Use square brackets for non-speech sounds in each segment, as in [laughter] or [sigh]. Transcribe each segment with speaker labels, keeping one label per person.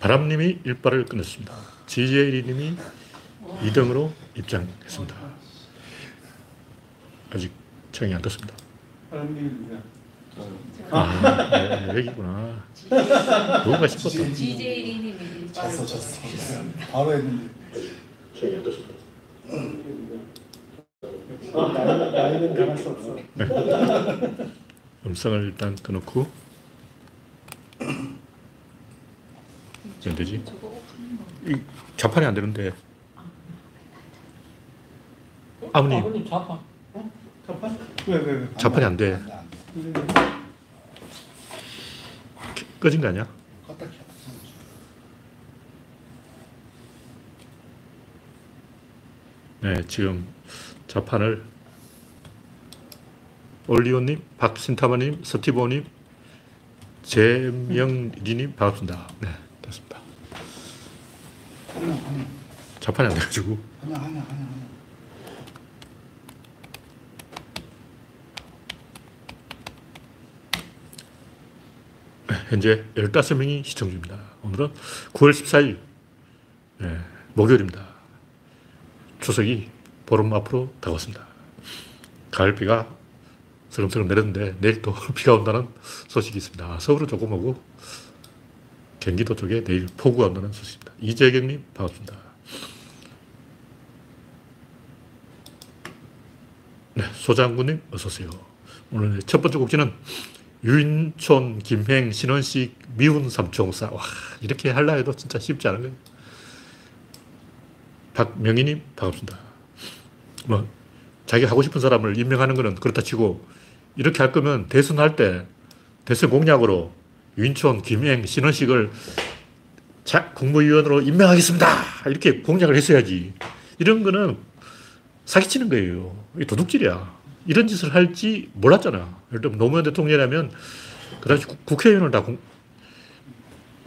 Speaker 1: 바람님이 일발을 끊었습니다. GJ님이 2등으로 입장했습니다. 아직 청이 안 떴습니다.
Speaker 2: 사람들이
Speaker 1: 아, 네, 여기구나. 누군가 싶었다.
Speaker 3: GJ님이
Speaker 4: 졌어 졌어 바로 했는데
Speaker 1: 청이 안 떴습니다.
Speaker 2: 아, 나이는, 나이는 변할 수 없어.
Speaker 1: 음성을 일단 꺼놓고 안 되지? 이 자판이 안 되는데 아버님
Speaker 2: 아버님 자판. 어? 자판? 왜, 왜, 왜?
Speaker 1: 자판이 안 돼. 꺼진 거 아니야? 네, 지금 자판을 올리오님, 박신타마님, 서티보님, 재명리님 반갑습니다. 네.
Speaker 4: 하나 하나
Speaker 1: 자판이 안 돼가지고
Speaker 4: 하나 하나 하나 하나
Speaker 1: 현재 15명이 시청 중입니다. 오늘은 9월 14일 네, 목요일입니다. 추석이 보름 앞으로 다가왔습니다. 가을비가 슬금슬금 내렸는데 내일 또 [laughs] 비가 온다는 소식이 있습니다. 서울은 조금 오고 경기도 쪽에 내일 폭우가 온다는 소식입니다. 이재경님 반갑습니다. 네, 소장군님 어서 오세요. 오늘 첫 번째 곡지는 유인촌, 김행, 신원식, 미운 삼총사. 와, 이렇게 하려 해도 진짜 쉽지 않은 거예요. 박명희님, 반갑습니다. 뭐, 자기 하고 싶은 사람을 임명하는 거는 그렇다 치고, 이렇게 할 거면 대선 할 때, 대선 공약으로 유인촌, 김행, 신원식을 자, 국무위원으로 임명하겠습니다. 이렇게 공약을 했어야지. 이런 거는 사기치는 거예요. 이 도둑질이야. 이런 짓을 할지 몰랐잖아. 예를 들면 노무현 대통령이라면 그 당시 국- 국회의원을 다 공-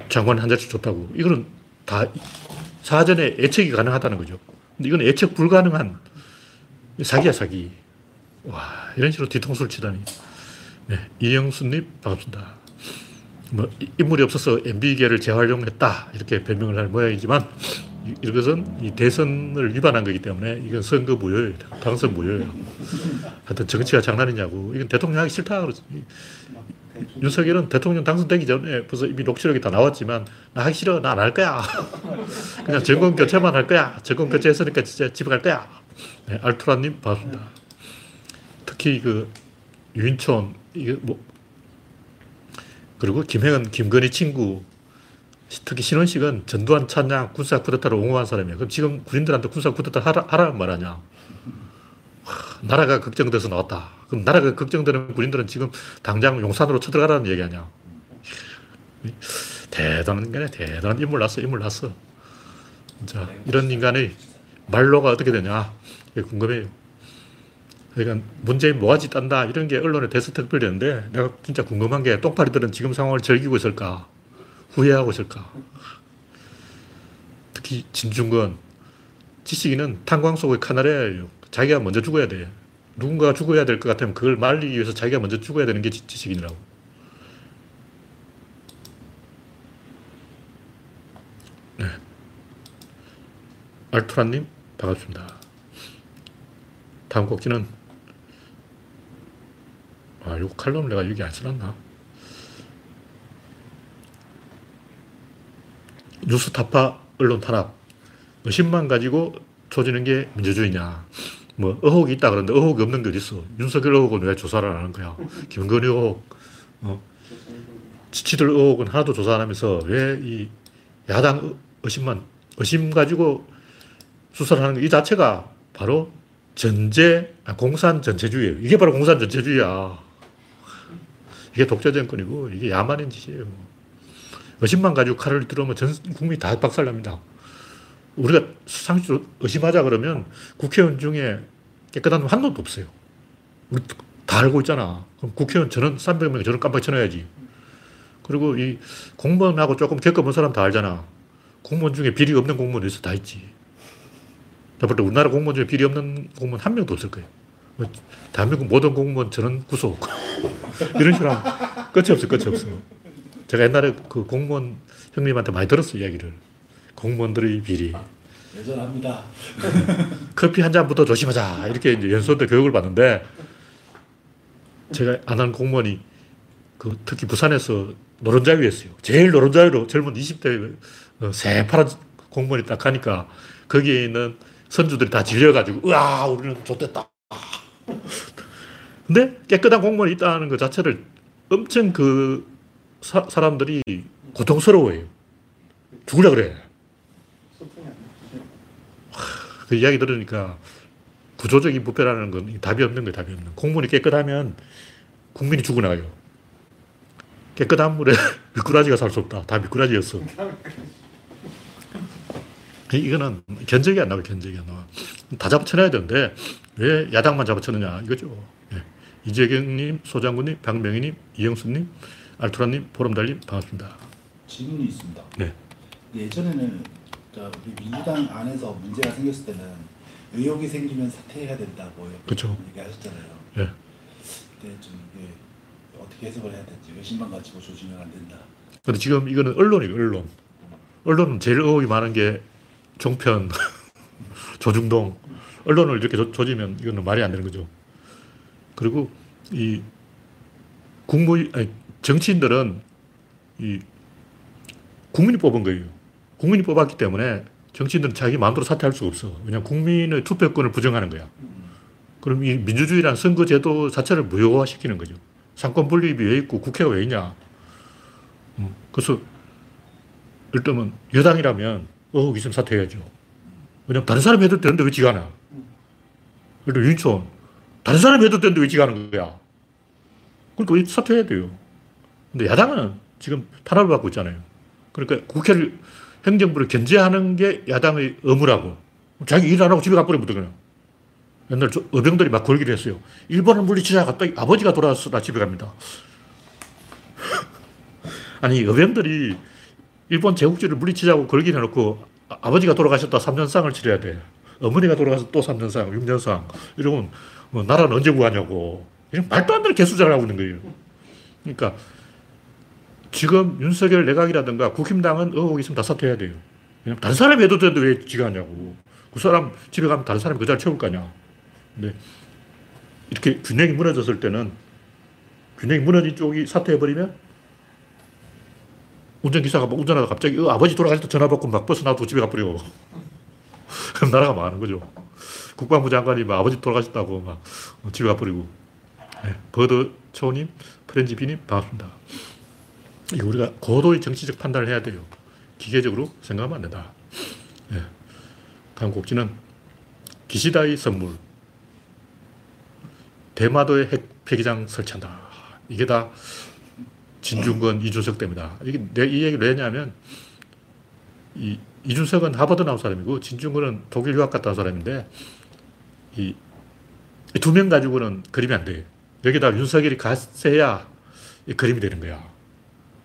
Speaker 1: 장관 한 자씩 줬다고. 이거는 다 사전에 예측이 가능하다는 거죠. 근데 이건 예측 불가능한 사기야, 사기. 와, 이런 식으로 뒤통수를 치다니. 네, 이영수님, 반갑습니다. 뭐, 이- 인물이 없어서 MB계를 재활용했다. 이렇게 변명을 할 모양이지만, 이- 이것은 이 대선을 위반한 거기 때문에 이건 선거 무효예요. 당선 무효예요. 하여튼 정치가 장난이냐고. 이건 대통령 하기 싫다. 그러지. 윤석열은 대통령 당선되기 전에 벌써 이미 녹취록이 다 나왔지만 나 하기 싫어. 나 안 할 거야. [laughs] 그냥 정권 교체만 할 거야. 정권 교체 했으니까 진짜 집에 갈 거야. 네, 알투라님 반갑습니다. 특히 그 유인촌 이게 뭐 그리고 김행은 김건희 친구 특히 신원식은 전두환 찬양 군사 쿠데타를 옹호한 사람이야. 그럼 지금 군인들한테 군사 쿠데타 하라, 하라는 말 아니야. 하, 나라가 걱정돼서 나왔다. 그럼 나라가 걱정되는 군인들은 지금 당장 용산으로 쳐들어가라는 얘기 아니야. 대단한 인간이야. 대단한 인물 났어. 인물 났어. 진짜 이런 인간의 말로가 어떻게 되냐. 궁금해요. 그러니까 문재인 뭐가지 딴다 이런 게 언론에 대서특필되는데 내가 진짜 궁금한 게 똥파리들은 지금 상황을 즐기고 있을까? 후회하고 있을까? 특히 진중권 지식인은 탄광 속의 카나리아예요 자기가 먼저 죽어야 돼. 누군가가 죽어야 될 것 같으면 그걸 말리기 위해서 자기가 먼저 죽어야 되는 게 지- 지식인이라고. 네. 알투라님 반갑습니다. 다음 곡지는 아, 요 칼럼을 내가 여기 안 써놨나? 뉴스 타파 언론 탄압. 의심만 가지고 조지는 게 민주주의냐. 뭐, 의혹이 있다 그러는데 의혹이 없는 게 어딨어. 윤석열 의혹은 왜 조사를 안 하는 거야? 김건희 의혹, 어, 지치들 의혹은 하나도 조사 안 하면서 왜 이 야당 의- 의심만, 의심 가지고 수사를 하는 거이 자체가 바로 전제, 아, 공산 전체주의예요. 이게 바로 공산 전체주의야. 이게 독재 정권이고 이게 야만인 짓이에요. 의심만 가지고 칼을 들어오면 전 국민이 다 박살납니다. 우리가 상식으로 의심하자 그러면 국회의원 중에 깨끗한 놈한 놈도 없어요. 우리 다 알고 있잖아. 그럼 국회의원 저는 300명 저는 깜빡 쳐놔야지. 그리고 이 공무원하고 조금 겪어본 사람 다 알잖아. 공무원 중에 비리 없는 공무원 어디서 다 있지. 나볼때 우리나라 공무원 중에 비리 없는 공무원 한 명도 없을 거예요. 뭐, 대한민국 모든 공무원 저는 구속. [laughs] 이런 식으로 하면 끝이 없어, 끝이 없어. 제가 옛날에 그 공무원 형님한테 많이 들었어요, 이야기를. 공무원들의 비리.
Speaker 4: 여전합니다. [laughs]
Speaker 1: 커피 한 잔부터 조심하자. 이렇게 이제 연수원 때 교육을 받는데 제가 아는 공무원이 그 특히 부산에서 노른자 위였어요. 제일 노른자 위로 젊은 20대 어, 새파란 공무원이 딱 가니까 거기에 있는 선주들이 다 질려가지고 으아 우리는 좋됐다. [laughs] 근데 깨끗한 공무원이 있다는 것 자체를 엄청 그 사, 사람들이 고통스러워해요. 죽으려 그래. 그 이야기 들으니까 구조적인 부패라는 건 답이 없는 거예요, 답이 없는. 공문이 깨끗하면 국민이 죽어나가요. 깨끗한 물에 [laughs] 미꾸라지가 살 수 없다. 다 미꾸라지였어. 이거는 견적이 안 나와요, 견적이 안 나와. 다 잡아쳐놔야 되는데 왜 야당만 잡아쳐느냐 이거죠. 예. 이재경님, 소장군님, 박명희님, 이영수님, 알투라님, 보름달님 반갑습니다.
Speaker 3: 질문이 있습니다.
Speaker 1: 네.
Speaker 3: 예전에는 저 우리 민주당 안에서 문제가 생겼을 때는 의혹이 생기면 사퇴해야 된다고
Speaker 1: 그쵸.
Speaker 3: 얘기하셨잖아요.
Speaker 1: 예.
Speaker 3: 그때 좀 이게 어떻게 해석을 해야 될지 의심만 가지고 조지면 안 된다.
Speaker 1: 근데 지금 이거는 언론이에요, 언론. 언론은 제일 의혹이 많은 게 종편, [laughs] 조중동. 언론을 이렇게 조, 조지면 이거는 말이 안 되는 거죠. 그리고 이 국무, 아니, 정치인들은 이 국민이 뽑은 거예요. 국민이 뽑았기 때문에 정치인들은 자기 마음대로 사퇴할 수가 없어. 왜냐하면 국민의 투표권을 부정하는 거야. 그럼 이 민주주의란 선거제도 자체를 무효화시키는 거죠. 상권 분립이 왜 있고 국회가 왜 있냐. 음, 그래서 들면 여당이라면 어, 이승 사퇴해야죠. 왜냐면 다른 사람이 해도 되는데 왜 지가 하나. 예를 윤촌. 다른 사람이 해도 되는데 왜 지가 하는 거야. 그러니까 왜 사퇴해야 돼요. 근데 야당은 지금 탄압을 받고 있잖아요. 그러니까 국회를, 행정부를 견제하는 게 야당의 의무라고. 자기 일 안 하고 집에 가버리면 그냥. 옛날 저 의병들이 막 걸기를 했어요. 일본을 물리치자 갔더니 아버지가 돌아와서 나 집에 갑니다. [laughs] 아니, 의병들이 일본 제국주의를 물리치자고 걸기를 해놓고 아- 아버지가 돌아가셨다 3년상을 치러야 돼. 어머니가 돌아가서 또 3년상, 6년상. 이러면 뭐 나라는 언제 구하냐고. 이런 말도 안 되는 개수작을 하고 있는 거예요. 그러니까 지금 윤석열 내각이라든가 국힘당은 의혹이 있으면 다 사퇴해야 돼요. 왜냐면 다른 사람이 해도 되는데 왜 지가 하냐고. 그 사람 집에 가면 다른 사람이 그 자리 채울 거 아니야. 근데 이렇게 균형이 무너졌을 때는 균형이 무너진 쪽이 사퇴해버리면 운전기사가 막 운전하다가 갑자기 어, 아버지 돌아가실 때 전화 받고 막 놔두고 집에 가버리고 [laughs] 그럼 나라가 망하는 거죠. 국방부 장관이 막 아버지 돌아가셨다고 막 집에 가버리고 네, 버드 초님, 프렌지 비님 반갑습니다. 이거 우리가 고도의 정치적 판단을 해야 돼요. 기계적으로 생각하면 안 된다. 네. 다음 곡지는 기시다의 선물. 대마도에 핵 폐기장 설치한다. 이게 다 진중권, 이준석 때문이다. 이게 내 이 얘기를 왜 했냐면, 이, 이준석은 하버드 나온 사람이고, 진중권은 독일 유학 갔다 온 사람인데, 이, 두 명 가지고는 그림이 안 돼. 여기다 윤석열이 갔어야 이 그림이 되는 거야.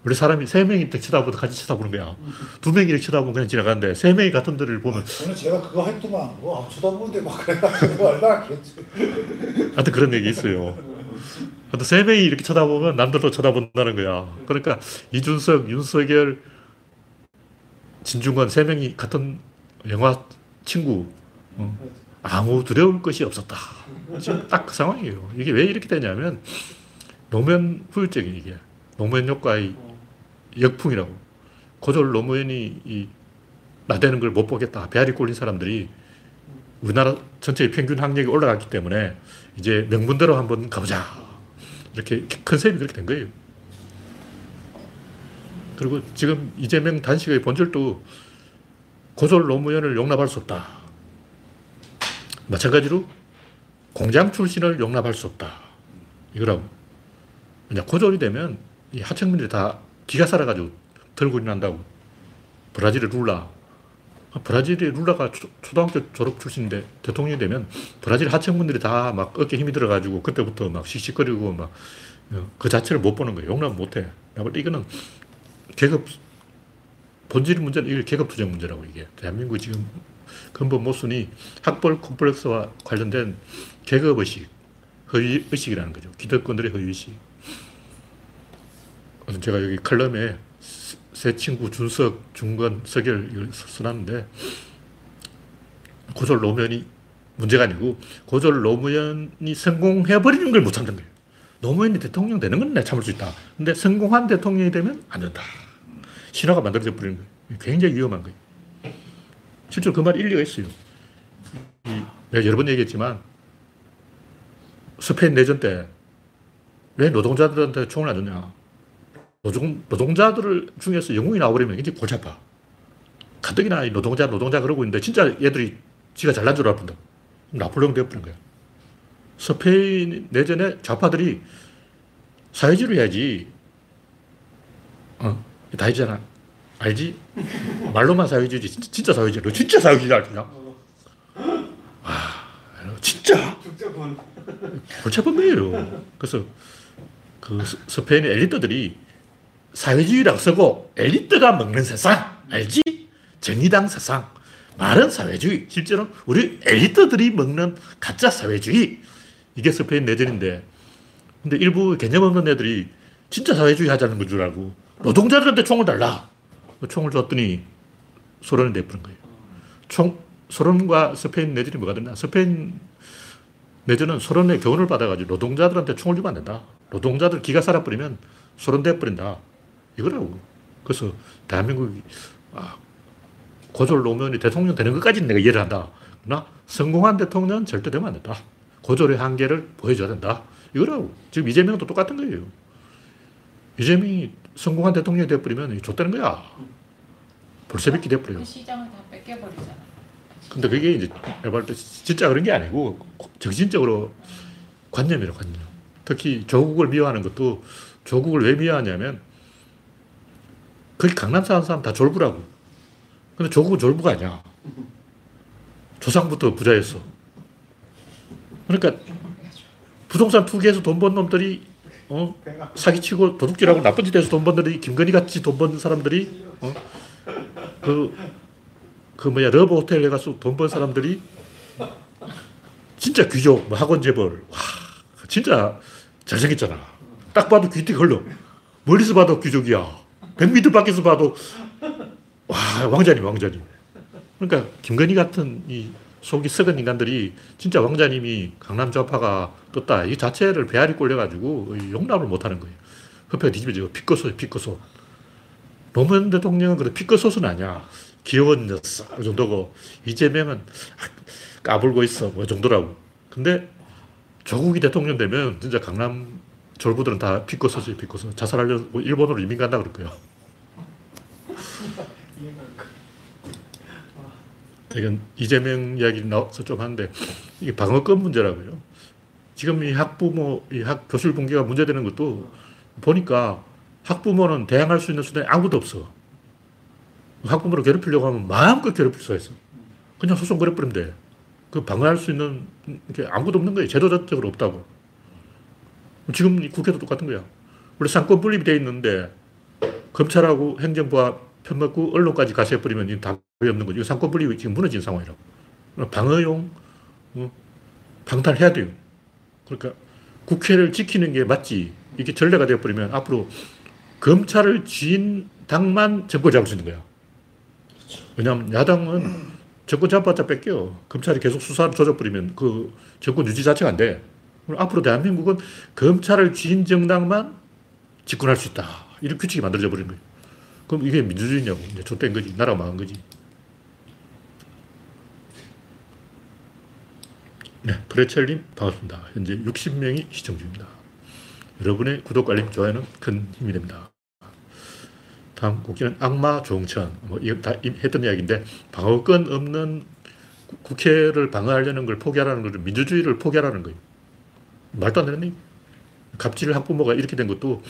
Speaker 1: 원래 사람이 세 명이 딱 쳐다보다 같이 쳐다보는 거야. 두 명이 이렇게 쳐다보면 그냥 지나가는데, 세 명이 같은 데를 보면,
Speaker 4: 저는 제가 그거 할 동안 와 쳐다보는데 막 그래가지고 [laughs] 얼마나 괜찮.
Speaker 1: 하여튼 그런 얘기 있어요. 하여튼 세 명이 이렇게 쳐다보면 남들도 쳐다본다는 거야. 그러니까 이준석, 윤석열, 진중권 세 명이 같은 영화 친구. 어, 아무 두려울 것이 없었다. 지금 딱 그 상황이에요. 이게 왜 이렇게 되냐면 노무현 후유증이 이게. 노무현 효과의 역풍이라고. 고졸 노무현이 이 나대는 걸 못 보겠다. 배알이 꼴린 사람들이 우리나라 전체의 평균 학력이 올라갔기 때문에 이제 명분대로 한번 가보자. 이렇게 컨셉이 그렇게 된 거예요. 그리고 지금 이재명 단식의 본질도 고졸 노무현을 용납할 수 없다. 마찬가지로 공장 출신을 용납할 수 없다. 이거라고. 왜냐, 고졸이 되면 이 하층민들이 다 기가 살아가지고 털고 난다고. 브라질의 룰라. 아, 브라질의 룰라가 초, 초등학교 졸업 출신인데 대통령이 되면 브라질 하층분들이 다 막 어깨 힘이 들어가지고 그때부터 막 씩씩거리고 막 그 자체를 못 보는 거예요. 용납 못 해. 이거는 계급, 본질 문제는 이게 계급 투쟁 문제라고 이게. 대한민국 지금 근본 모순이 학벌 콤플렉스와 관련된 계급의식, 허위의식이라는 거죠. 기득권들의 허위의식. 제가 여기 칼럼에 새 친구 준석, 중건, 이걸 써놨는데 고졸 노무현이 문제가 아니고 고졸 노무현이 성공해버리는 걸 못 참는 거예요. 노무현이 대통령 되는 건 내가 참을 수 있다. 근데 성공한 대통령이 되면 안 된다. 신화가 만들어져 버리는 거예요. 굉장히 위험한 거예요. 실제로 그 말 일리가 있어요. 이, 내가 여러 번 얘기했지만 스페인 내전 때 왜 노동자들한테 총을 안 줬냐. 노동, 노동자들 중에서 영웅이 나와버리면 굉장히 골치 아파. 가뜩이나 이 노동자, 노동자 그러고 있는데 진짜 얘들이 지가 잘난 줄 알아본다. 나폴레옹 되어버린 거야. 스페인 내전에 좌파들이 사회주의를 해야지. 어, 다 했잖아. 알지? [laughs] 말로만 사회주의지. 진짜, 진짜 사회주의. 너 진짜 사회주의 알냐? 아, 진짜. 골치 아픈 거예요. 그래서 그 스- 스페인의 엘리트들이 사회주의라고 쓰고 엘리트가 먹는 세상. 알지? 정의당 세상. 말은 사회주의. 실제로 우리 엘리트들이 먹는 가짜 사회주의. 이게 스페인 내전인데. 근데 일부 개념 없는 애들이 진짜 사회주의 하자는 건 줄 알고 노동자들한테 총을 달라. 그 총을 줬더니 소련이 내버린 거예요. 총, 소련과 스페인 내전이 뭐가 됐나? 스페인 내전은 소련의 교훈을 받아가지고 노동자들한테 총을 주면 안 된다. 노동자들 기가 살아버리면 소련 돼버린다. 이거라고. 그래서 대한민국이 아, 고졸 노무현이 대통령 되는 것까지는 내가 이해를 한다. 그러나 성공한 대통령은 절대 되면 안 된다. 고졸의 한계를 보여줘야 된다. 이거라고. 지금 이재명도 똑같은 거예요. 이재명이 성공한 대통령이 돼버리면 좆되는 거야. 볼세비키 돼버려요.
Speaker 5: 그 시장을 다 뺏겨버리잖아.
Speaker 1: 근데 그게 이제 내가 볼때 진짜 그런 게 아니고 정신적으로 관념이라 관념. 특히 조국을 미워하는 것도 조국을 왜 미워하냐면 거기 강남 사는 사람 다 졸부라고. 근데 조국은 졸부가 아니야. 조상부터 부자였어. 그러니까 부동산 투기해서 돈 번 놈들이 어? 사기치고 도둑질하고 나쁜 짓 해서 돈번 놈들이 김건희 같이 돈 번 사람들이 어? 그, 그 뭐야 러브 호텔에 가서 돈 번 사람들이 진짜 귀족 뭐 학원 재벌 와 진짜 잘생겼잖아 딱 봐도 귀띠 걸러 멀리서 봐도 귀족이야 100m 밖에서 봐도 와 왕자님 왕자님. 그러니까 김건희 같은 이 속이 썩은 인간들이 진짜 왕자님이 강남 좌파가 떴다. 이 자체를 배알이 꼴려가지고 용납을 못하는 거예요. 협회가 뒤집어지고 피꺼소 피꺼소. 노무현 대통령은 그래 피꺼소는 아니야. 귀여운 녀석 그 정도고 이재명은 까불고 있어. 뭐 정도라고. 근데 조국이 대통령 되면 진짜 강남 졸부들은 다 피꺼소지 피꺼소 자살하려고 일본으로 이민 간다 그럴 거예요 이건 이재명 이야기 나와서 좀 하는데 이게 방어권 문제라고요. 지금 이 학부모, 이 학 교실 붕괴가 문제되는 것도 보니까 학부모는 대항할 수 있는 수단이 아무도 없어. 학부모를 괴롭히려고 하면 마음껏 괴롭힐 수가 있어. 그냥 소송 걸어버리면 돼. 그 방어할 수 있는 게 아무도 없는 거예요. 제도적으로 없다고. 지금 이 국회도 똑같은 거야. 원래 상권 분립이 돼 있는데 검찰하고 행정부가 편먹고 언론까지 가세해버리면 이 답이 없는 거죠. 상권 분립이 지금 무너진 상황이라고. 방어용 어, 방탄해야 돼요. 그러니까 국회를 지키는 게 맞지. 이게 전례가 되어버리면 앞으로 검찰을 쥐인 당만 정권 잡을 수 있는 거야. 왜냐하면 야당은 정권 잡았자 뺏겨. 검찰이 계속 수사를 조져버리면 그 정권 유지 자체가 안 돼. 앞으로 대한민국은 검찰을 쥐인 정당만 집권할 수 있다. 이런 규칙이 만들어져 버린 거예요. 그럼 이게 민주주의냐고. 이제 좆된 거지. 나라가 망한 거지. 네, 프레첼님 반갑습니다. 현재 60명이 시청 중입니다. 여러분의 구독, 알림, 좋아요는 큰 힘이 됩니다. 다음 국기는 악마 조홍천. 뭐, 이거 다 했던 이야기인데, 방어권 없는 구- 국회를 방어하려는 걸 포기하라는 거죠. 민주주의를 포기하라는 거예요. 말도 안 되는. 갑질 학부모가 이렇게 된 것도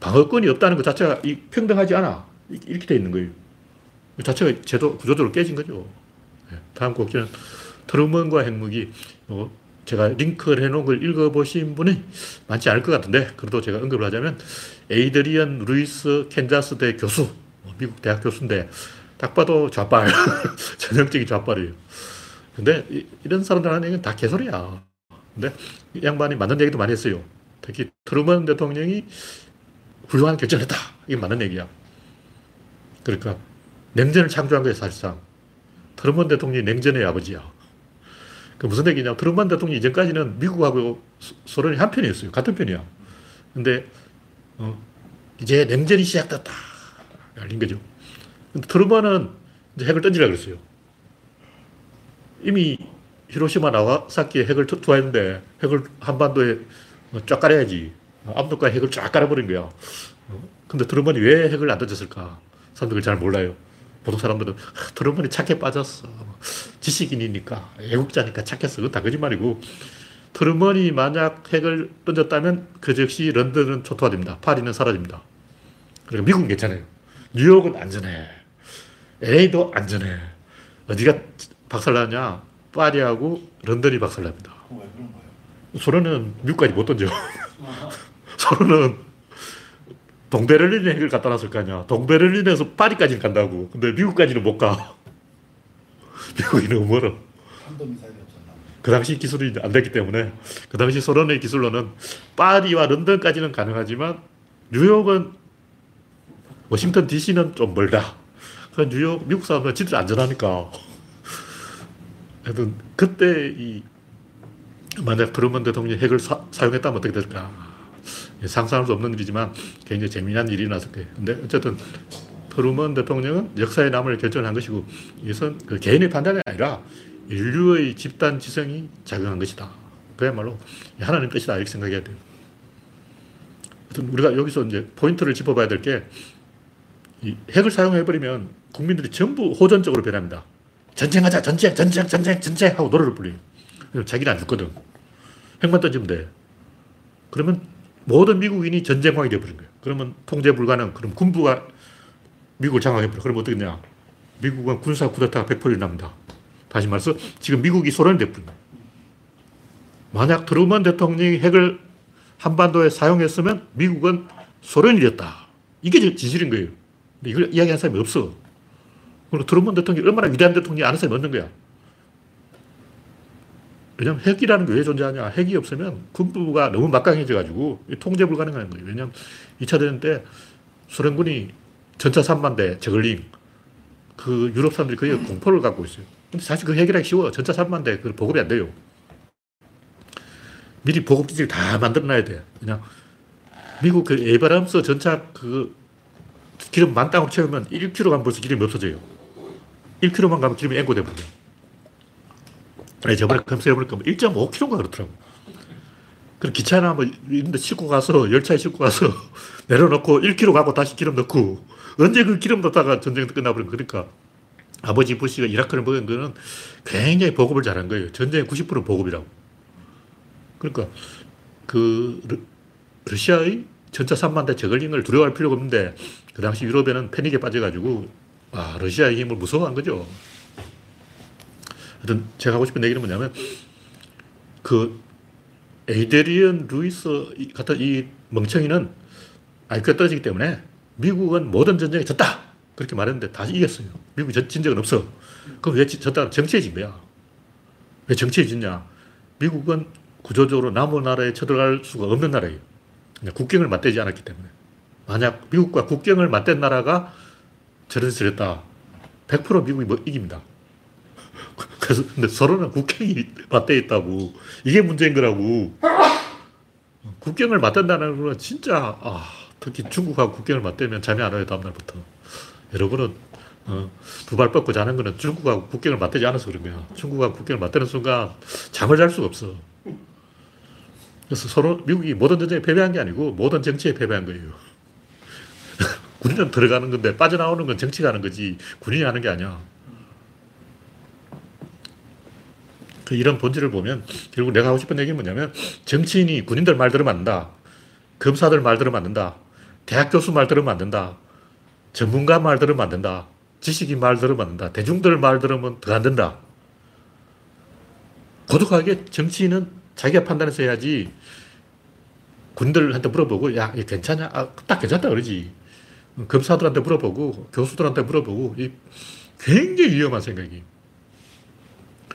Speaker 1: 방어권이 없다는 것 자체가 이 평등하지 않아. 이- 이렇게 돼 있는 거예요. 그 자체가 제도 구조적으로 깨진 거죠. 네, 다음 꼭지는 트루먼과 핵무기. 어, 제가 링크를 해놓은 걸 읽어보신 분이 많지 않을 것 같은데, 그래도 제가 언급을 하자면, 에이드리언 루이스 캔자스대 교수, 어, 미국 대학 교수인데, 딱 봐도 좌빨, [laughs] 전형적인 좌빨이에요. 근데 이런 사람들 하는 얘기는 다 개소리야. 근데 이 양반이 맞는 얘기도 많이 했어요. 특히 트루먼 대통령이 훌륭한 결정을 했다. 이게 맞는 얘기야. 그러니까 냉전을 창조한 거예요, 사실상. 트루먼 대통령이 냉전의 아버지야. 그 무슨 얘기냐. 트루먼 대통령이 이전까지는 미국하고 소- 소련이 한 편이었어요. 같은 편이야. 근데, 어, 이제 냉전이 시작됐다. 알린 거죠. 트루먼은 이제 핵을 던지려고 그랬어요. 이미 히로시마 나가사키에 핵을 투- 투하했는데 핵을 한반도에 쫙 깔아야지. 압록강 핵을 쫙 깔아버린 거야. 어? 근데 트럼프는 왜 핵을 안 던졌을까? 사람들이 잘 몰라요. 보통 사람들은 아, 트럼프는 착해 빠졌어. 지식인이니까, 애국자니까 착했어. 그건 다 거짓말이고. 트럼프이 만약 핵을 던졌다면 그 즉시 런던은 초토화됩니다. 파리는 사라집니다. 그러니까 미국은 괜찮아요. 뉴욕은 안전해. LA도 안전해. 어디가 박살나냐? 파리하고 런던이 박살납니다.
Speaker 3: 거예요?
Speaker 1: 소련은 미국까지 못 던져. [laughs] 소련은 동베를린에 핵을 갖다 놨을 거 아니야. 동베를린에서 파리까지는 간다고. 근데 미국까지는 못 가. [laughs] 미국이 너무 멀어. 그 당시 기술이 안 됐기 때문에 그 당시 소련의 기술로는 파리와 런던까지는 가능하지만 뉴욕은 워싱턴 DC는 좀 멀다. 그 뉴욕 미국 사람들은 진짜 안전하니까. 하여튼 그때 이 만약 트루먼 대통령이 핵을 사, 사용했다면 어떻게 될까? 예, 상상할 수 없는 일이지만 굉장히 재미난 일이 났을 거예요. 근데 어쨌든 트루먼 대통령은 역사에 남을 결정을 한 것이고 이것은 그 개인의 판단이 아니라 인류의 집단 지성이 작용한 것이다. 그야말로 하나님 뜻이다. 이렇게 생각해야 돼요. 우리가 여기서 이제 포인트를 짚어봐야 될 게 이 핵을 사용해버리면 국민들이 전부 호전적으로 변합니다. 전쟁하자, 전쟁, 전쟁, 전쟁, 전쟁 하고 노래를. 그럼 자기는 안 죽거든. 핵만 던지면 돼. 그러면 모든 미국인이 전쟁왕이 되어버린 거예요. 그러면 통제 불가능. 그럼 군부가 미국을 장악해버려. 그럼 어떻게 되냐. 미국은 군사 쿠데타가 100% 일어납니다. 다시 말해서 지금 미국이 소련이 돼버린 거예요. 만약 트루먼 대통령이 핵을 한반도에 사용했으면 미국은 소련이 됐다. 이게 진실인 거예요. 근데 이걸 이야기하는 사람이 없어. 그리고 트루먼 대통령이 얼마나 위대한 대통령이 아는 사람이 없는 거야. 왜냐면 핵이라는 게 왜 존재하냐. 핵이 없으면 군부가 너무 막강해져가지고 통제 불가능한 거예요. 왜냐면 2차 대전 때 소련군이 전차 3만 대 저글링 그 유럽 사람들이 거의 공포를 갖고 있어요. 근데 사실 그 핵이라기 쉬워. 전차 3만 대, 그 보급이 안 돼요. 미리 보급 기지를 다 만들어 놔야 돼. 그냥 미국 그 에바람스 전차 그 기름 만 땅으로 채우면 1km 가면 벌써 기름이 없어져요. 1km만 가면 기름이 버려. 아니, 저번에 검색해보니까 1.5km가 그렇더라고. 그럼 기차나 뭐 이런 데 싣고 가서, 열차에 싣고 가서 [laughs] 내려놓고 1km 가고 다시 기름 넣고 언제 그 기름 넣다가 전쟁이 끝나버린 그러니까 아버지 부시가 이라크를 먹은 거는 굉장히 보급을 잘한 거예요. 전쟁의 90% 보급이라고. 그러니까 그 러- 러시아의 전차 3만 대 zergling을 두려워할 필요가 없는데 그 당시 유럽에는 패닉에 빠져가지고 아 러시아의 힘을 무서워한 거죠. 하여튼 제가 하고 싶은 얘기는 뭐냐면 그 에이데리언 루이스 이- 같은 이 멍청이는 IQ가 떨어지기 때문에 미국은 모든 전쟁에 졌다 그렇게 말했는데 다시 이겼어요. 미국이 졌- 진 적은 없어. 그럼 왜 지- 졌다? 정치해진 거야. 왜 정치해졌냐? 미국은 구조적으로 남의 나라에 쳐들어갈 수가 없는 나라예요. 국경을 맞대지 않았기 때문에. 만약 미국과 국경을 맞댄 나라가 저런 짓을 했다. 100% 미국이 뭐 이깁니다. 그래서 근데 서로는 국경이 맞대 있다고. 이게 문제인 거라고. 국경을 맞댄다는 거는 진짜 아, 특히 중국하고 국경을 맞대면 잠이 안 와요 다음날부터. 여러 분은 어, 두발 뻗고 자는 거는 중국하고 국경을 맞대지 않아서 그런 거야. 중국하고 국경을 맞대는 순간 잠을 잘 수가 없어. 그래서 서로 미국이 모든 전쟁에 패배한 게 아니고 모든 정치에 패배한 거예요. 군인은 들어가는 건데 빠져나오는 건 정치가 하는 거지 군인이 하는 게 아니야. 그 이런 본질을 보면 결국 내가 하고 싶은 얘기는 뭐냐면 정치인이 군인들 말 들으면 안 된다. 검사들 말 들으면 안 된다. 대학 교수 말 들으면 안 된다. 전문가 말 들으면 안 된다. 지식인 말 들으면 안 된다. 대중들 말 들으면 더 안 된다. 고독하게 정치인은 자기가 판단해서 해야지 군인들한테 물어보고 야, 이거 괜찮냐? 아, 딱 괜찮다 그러지. 검사들한테 물어보고 교수들한테 물어보고 이 굉장히 위험한 생각이.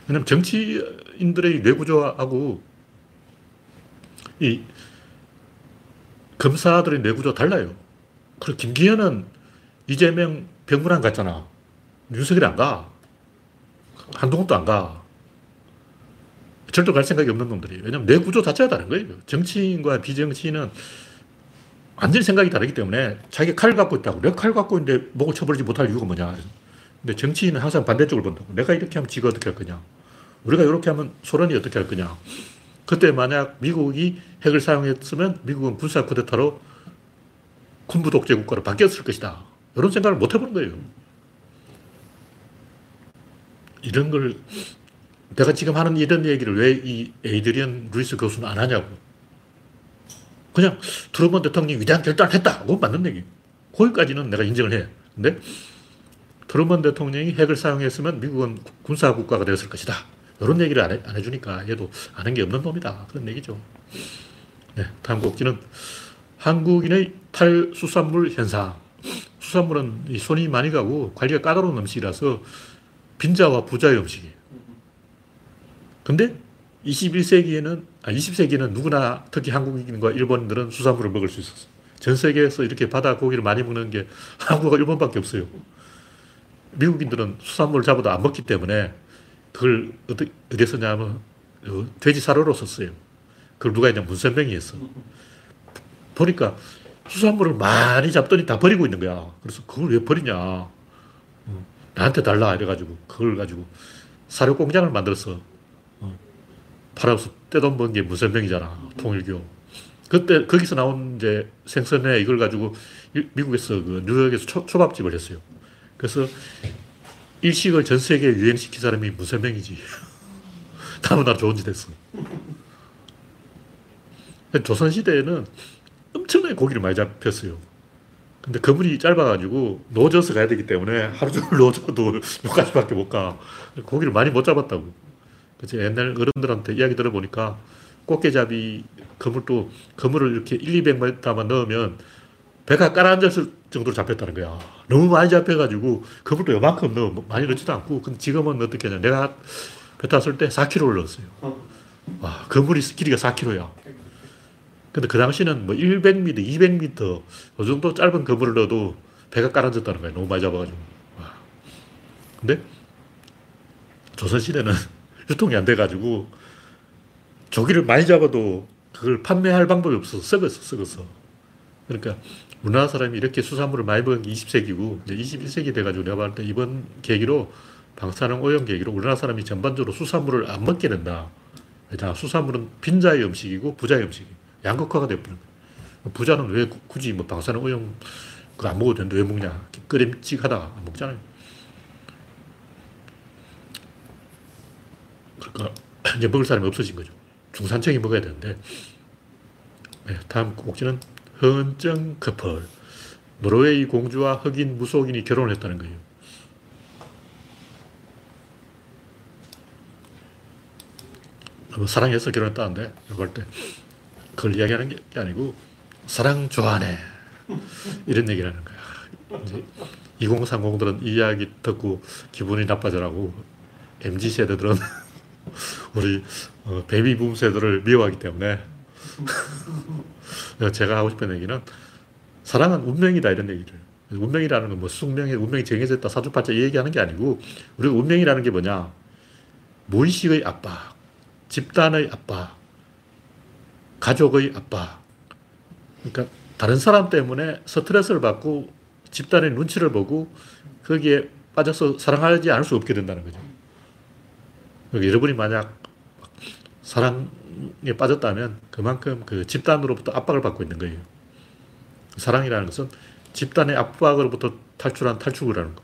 Speaker 1: 왜냐면 정치인들의 뇌구조하고 이 검사들의 뇌구조 달라요. 그리고 김기현은 이재명 병문안 갔잖아. 윤석열이 안 가. 한동훈도 안 가. 절대 갈 생각이 없는 놈들이. 왜냐면 뇌구조 자체가 다른 거예요. 정치인과 비정치인은 완전히 생각이 다르기 때문에 자기 칼 갖고 있다고. 내가 칼 갖고 있는데 목을 쳐버리지 못할 이유가 뭐냐. 근데 정치인은 항상 반대쪽을 본다고. 내가 이렇게 하면 지가 어떻게 할 거냐. 우리가 이렇게 하면 소련이 어떻게 할 거냐. 그때 만약 미국이 핵을 사용했으면 미국은 군사 쿠데타로 군부 독재 국가로 바뀌었을 것이다. 이런 생각을 못 해보는 거예요. 이런 걸 내가 지금 하는 이런 얘기를 왜 이 에이드리언 루이스 교수는 안 하냐고. 그냥 트루먼 대통령이 위대한 결단을 했다. 그건 맞는 얘기. 거기까지는 내가 인정을 해. 근데 트루먼 대통령이 핵을 사용했으면 미국은 군사 국가가 되었을 것이다. 이런 얘기를 안, 해, 안 해주니까 얘도 아는 게 없는 놈이다. 그런 얘기죠. 네, 다음 곡지는 한국인의 탈수산물 현상. 수산물은 이 손이 많이 가고 관리가 까다로운 음식이라서 빈자와 부자의 음식이에요. 근데 21세기에는, 아, 20세기에는 누구나 특히 한국인과 일본인들은 수산물을 먹을 수 있었어. 전 세계에서 이렇게 바다 고기를 많이 먹는 게 [laughs] 한국과 일본밖에 없어요. 미국인들은 수산물을 잡아도 안 먹기 때문에 그걸 어디, 어디에 썼냐면 어, 돼지 사료로 썼어요. 그걸 누가 했냐 문선명이 했어. 보니까 수산물을 많이 잡더니 다 버리고 있는 거야. 그래서 그걸 왜 버리냐. 어, 나한테 달라. 이래가지고 그걸 가지고 사료 공장을 만들었어. 어, 팔아서 떼돈 번게 문선명이잖아. 통일교. 그때 거기서 나온 이제 생선에 이걸 가지고 일- 미국에서 그 뉴욕에서 초, 초밥집을 했어요. 그래서 일식을 전 세계에 유행시킨 사람이 문선명이지. [laughs] 다음날 좋은 짓 했어. 조선시대에는 엄청나게 고기를 많이 잡혔어요. 근데 그물이 짧아가지고 노져서 가야 되기 때문에 하루 종일 노져도 [laughs] 여기까지밖에 못 가. 고기를 많이 못 잡았다고. 그래서 옛날 어른들한테 이야기 들어보니까 꽃게잡이 그물도 그물을 이렇게 1, 200m만 넣으면 배가 깔아앉았을 정도로 잡혔다는 거야. 너무 많이 잡혀가지고 그물도 요만큼 넣어 많이 넣지도 않고 근데 지금은 어떻게 하냐 내가 배 탔을 때 4kg를 넣었어요. 와 그물이 길이가 4kg야. 근데 그 당시는 뭐 100m, 200m 이 정도 짧은 그물을 넣어도 배가 깔아졌다는 거야. 너무 많이 잡아가지고. 와. 근데 조선시대는 유통이 안 돼가지고 조기를 많이 잡아도 그걸 판매할 방법이 없어서 썩었어, 썩었어. 그러니까 우리나라 사람이 이렇게 수산물을 많이 먹은 게 20세기고 이제 21세기 돼가지고 내가 봤을 때 이번 계기로 방사능 오염 계기로 우리나라 사람이 전반적으로 수산물을 안 먹게 된다. 자, 수산물은 빈자의 음식이고 부자의 음식이에요. 양극화가 되어버린 거예요. 부자는 왜 구- 굳이 뭐 방사능 오염 그거 안 먹어도 되는데 왜 먹냐? 끓임찍하다 안 먹잖아요. 그러니까 [clears throat] 이제 먹을 사람이 없어진 거죠. 중산층이 먹어야 되는데 네, 다음 곡지는 헌정 커플 노르웨이 공주와 흑인 무속인이 결혼을 했다는 거예요. 뭐 사랑해서 결혼했다는데 볼때 그걸 이야기하는 게 아니고 사랑 좋아하네 이런 얘기를 하는 거야. 이제 2030들은 이 이야기 듣고 기분이 나빠져라고 MZ 세대들은 [laughs] 우리 어, 베이비붐 세대를 미워하기 때문에. [laughs] 제가 하고 싶은 얘기는 사랑은 운명이다 이런 얘기를. 운명이라는 건 뭐 숙명에 운명이 정해져 있다 사주팔자 이 얘기하는 게 아니고 우리가 운명이라는 게 뭐냐? 무의식의 압박 집단의 압박 가족의 압박. 그러니까 다른 사람 때문에 스트레스를 받고 집단의 눈치를 보고 거기에 빠져서 사랑하지 않을 수 없게 된다는 거죠. 여러분이 만약 사랑에 빠졌다면 그만큼 그 집단으로부터 압박을 받고 있는 거예요. 사랑이라는 것은 집단의 압박으로부터 탈출한 탈출구라는 거.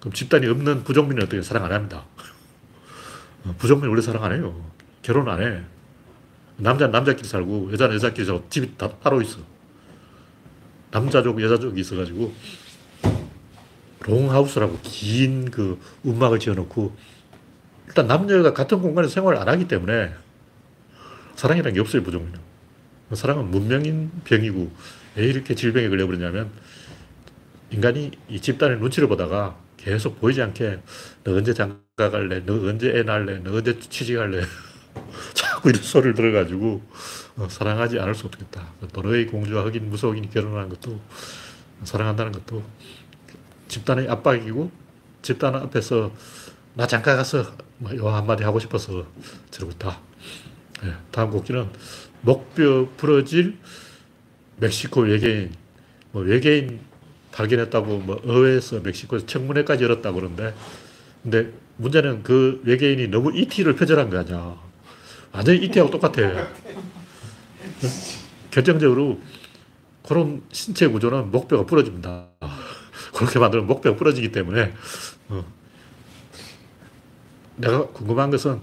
Speaker 1: 그럼 집단이 없는 부정민은 어떻게 사랑 안 합니다. 어, 부정민 원래 사랑 안 해요. 결혼 안 해. 남자는 남자끼리 살고 여자는 여자끼리 살고 집이 다 따로 있어. 남자족, 여자족이 있어가지고 롱하우스라고 긴 그 움막을 지어놓고 일단 남녀가 같은 공간에서 생활을 안 하기 때문에 사랑이라는 게 없어요, 부정민은. 사랑은 문명인 병이고 왜 이렇게 질병에 걸려버리냐면 인간이 이 집단의 눈치를 보다가 계속 보이지 않게 너 언제 장가 갈래? 너 언제 애 낳을래? 너 언제 취직할래? [laughs] 자꾸 뭐 이런 소리를 들어가지고 어, 사랑하지 않을 수 없겠다. 노르웨이 공주와 흑인 무속인이 결혼하는 것도 사랑한다는 것도 집단의 압박이고 집단 앞에서 나 잠깐 가서 뭐 요 한마디 하고 싶어서 저러고 있다. 예, 다음 곡기는 목뼈 부러질 멕시코 외계인 뭐 외계인 발견했다고 뭐 의회에서 멕시코에서 청문회까지 열었다고 그러는데 근데 문제는 그 외계인이 너무 ET를 표절한 거 아니야. 완전히 ET하고 똑같아. 결정적으로 그런 신체 구조는 목뼈가 부러집니다. [laughs] 그렇게 만들면 목뼈가 부러지기 때문에 어. 내가 궁금한 것은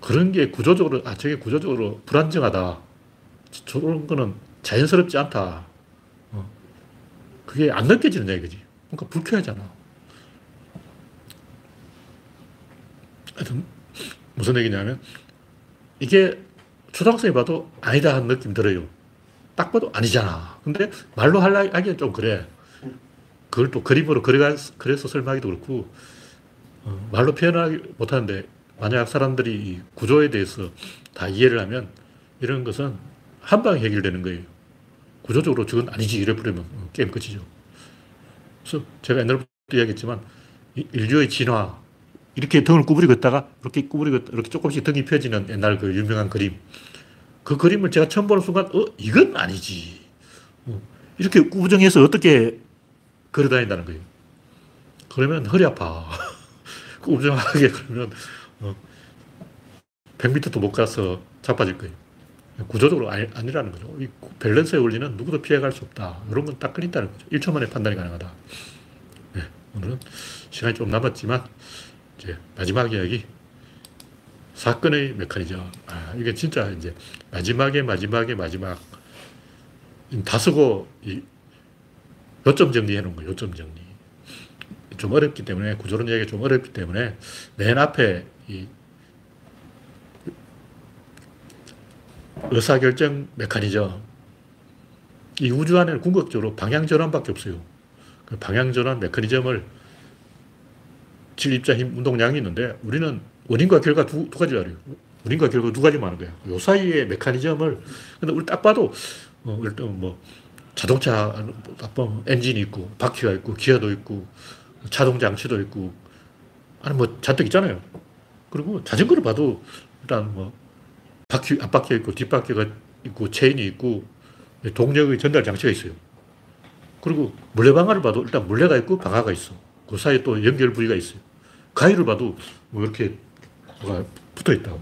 Speaker 1: 그런 게 구조적으로 아 저게 구조적으로 불안정하다. 저런 거는 자연스럽지 않다. 어. 그게 안 느껴지는 얘기지. 그러니까 불쾌하잖아. 하여튼 무슨 얘기냐면 이게 초등학생이 봐도 아니다 하는 느낌 들어요. 딱 봐도 아니잖아. 근데 말로 하기엔 좀 그래. 그걸 또 그림으로 그려가, 그래서 설명하기도 그렇고, 어, 말로 표현하기 못하는데, 만약 사람들이 이 구조에 대해서 다 이해를 하면, 이런 것은 한 방에 해결되는 거예요. 구조적으로 저건 아니지, 이래 버리면 어, 게임 끝이죠. 그래서 제가 옛날부터 이야기했지만, 이- 인류의 진화, 이렇게 등을 구부리고 있다가, 이렇게 구부리고, 이렇게 조금씩 등이 펴지는 옛날 그 유명한 그림. 그 그림을 제가 처음 보는 순간, 어, 이건 아니지. 어, 이렇게 꾸정해서 어떻게 걸어 다닌다는 거예요. 그러면 허리 아파. [laughs] 꾸정하게 그러면, 어, 100m도 못 가서 자빠질 거예요. 구조적으로 아니, 아니라는 거죠. 이 밸런스의 원리는 누구도 피해갈 수 없다. 이런 건 딱 끊인다는 거죠. 1초 만에 판단이 가능하다. 네, 오늘은 시간이 좀 남았지만, 이제 마지막 이야기. 사건의 메커니즘. 아, 이게 진짜 이제 마지막에 마지막에 마지막. 다 쓰고, 이, 요점 정리해 놓은 거예요. 요점 정리. 좀 어렵기 때문에, 구조론 이야기가 좀 어렵기 때문에, 맨 앞에 이 의사결정 메커니즘. 이 우주 안에는 궁극적으로 방향전환밖에 없어요. 그 방향전환 메커니즘을 진입자 힘, 운동량이 있는데 우리는 원인과 결과 두, 두 가지를 알아요. 원인과 결과 두 가지만 아는 거야. 요 사이의 메커니즘을, 근데 우리 딱 봐도, 어, 일단 뭐, 자동차, 뭐, 엔진이 있고, 바퀴가 있고, 기어도 있고, 자동 장치도 있고, 아니 뭐 잔뜩 있잖아요. 그리고 자전거를 봐도 일단 뭐, 바퀴, 앞바퀴가 있고, 뒷바퀴가 있고, 체인이 있고, 동력의 전달 장치가 있어요. 그리고 물레방아를 봐도 일단 물레가 있고 방아가 있어. 그 사이에 또 연결 부위가 있어요. 가위를 봐도 뭐 이렇게 뭐가 붙어 있다고.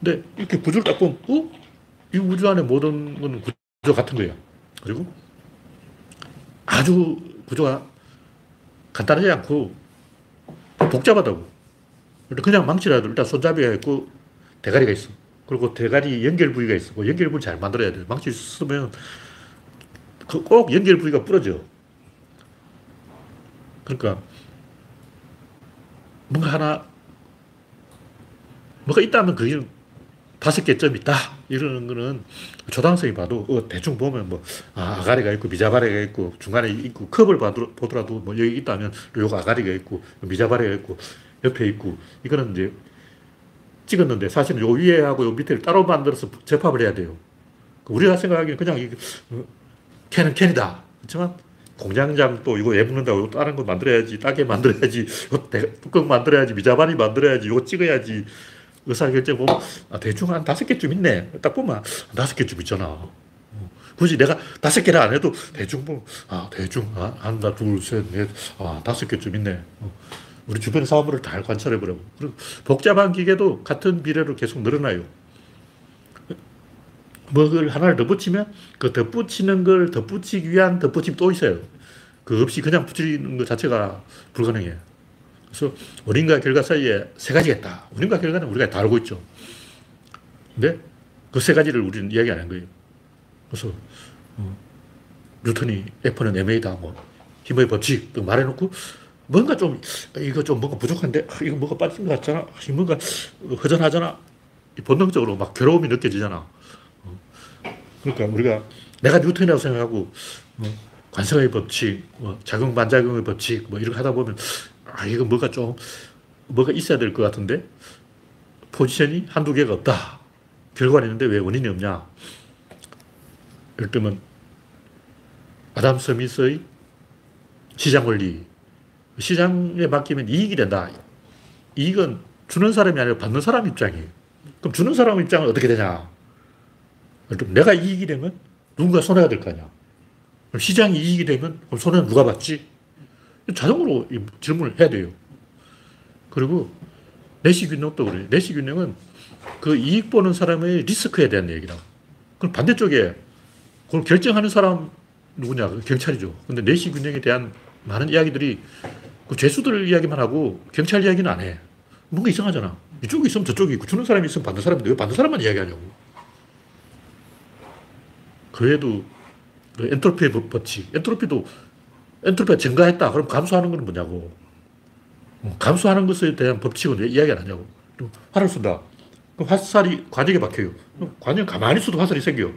Speaker 1: 근데 이렇게 구조를 딱 보면, 어? 이 우주 안에 모든 건 구조 같은 거야. 그리고 아주 구조가 간단하지 않고 복잡하다고. 그냥 망치라도 일단 손잡이가 있고 대가리가 있어. 그리고 대가리 연결 부위가 있어. 그 연결 부위 잘 만들어야 돼. 망치 쓰면 그꼭 연결 부위가 부러져. 그러니까 뭔가 하나 뭐가 있다면 그게 다섯 개 점 있다. 이러는 거는 초등학생이 봐도 어, 대충 보면 뭐 아, 아가리가 있고 미자바리가 있고 중간에 있고 컵을 보더라도 뭐 여기 있다면 요거 아가리가 있고 미자바리가 있고 옆에 있고 이거는 이제 찍었는데 사실은 요 위에하고 요 밑에를 따로 만들어서 접합을 해야 돼요. 우리가 생각하기엔 그냥 어, 캔은 캔이다. 그렇지만 공장장 또 이거 애먹는다고 다른 거 만들어야지, 따게 만들어야지, 뚜껑 만들어야지, 미자반이 만들어야지, 이거 찍어야지. 의사결정 보면 아, 대충 한 다섯 개쯤 있네. 딱 보면 한 다섯 개쯤 있잖아. 어, 굳이 내가 다섯 개를 안 해도 대충 보면 아 대충 아, 하나 둘 셋 넷 아 다섯 개쯤 있네. 어, 우리 주변 사물을 다 관찰해 보라고. 그리고 복잡한 기계도 같은 비례로 계속 늘어나요. 뭐를 하나를 덧붙이면 그 덧붙이는 걸 덧붙이기 위한 덧붙임 또 있어요. 그 없이 그냥 붙이는 것 자체가 불가능해요. 그래서 원인과 결과 사이에 세 가지가 있다. 원인과 결과는 우리가 다 알고 있죠. 근데 그 세 가지를 우리는 이야기 안 한 거예요. 그래서 어, 뉴턴이 F는 MA다 뭐 힘의 법칙 등 말해놓고 뭔가 좀 이거 좀 뭔가 부족한데 아, 이거 뭐가 빠진 것 같잖아. 이거 뭔가 허전하잖아. 본능적으로 막 괴로움이 느껴지잖아. 어. 그러니까 우리가 내가 뉴턴이라고 생각하고 어, 관성의 법칙, 뭐 작용 반작용의 법칙 뭐 이렇게 하다 보면 아 이거 뭐가 좀 뭐가 있어야 될 것 같은데 포지션이 한두 개가 없다. 결과는 있는데 왜 원인이 없냐? 예를 들면 아담 스미스의 시장 원리. 시장에 맡기면 이익이 된다. 이익은 주는 사람이 아니라 받는 사람 입장이에요. 그럼 주는 사람 입장은 어떻게 되냐? 내가 이익이 되면 누군가 손해가 될 거 아니야. 그럼 시장이 이익이 되면 그럼 손해는 누가 받지? 자동으로 이 질문을 해야 돼요. 그리고 내시균형도 그래요. 내시균형은 그 이익 보는 사람의 리스크에 대한 얘기라고. 그럼 반대쪽에 그걸 결정하는 사람 누구냐? 그 경찰이죠. 근데 내시균형에 대한 많은 이야기들이 그 죄수들 이야기만 하고 경찰 이야기는 안 해. 뭔가 이상하잖아. 이쪽이 있으면 저쪽이 있고 주는 사람이 있으면 받는 사람인데 왜 받는 사람만 이야기하냐고. 그 외에도 그 엔트로피 법칙. 엔트로피도 엔트로피가 증가했다. 그럼 감소하는 건 뭐냐고. 어, 감소하는 것에 대한 법칙은 왜 이야기 안 하냐고. 활을 쏜다. 그럼 화살이 관역에 박혀요. 관역 가만히 있어도 화살이 생겨요.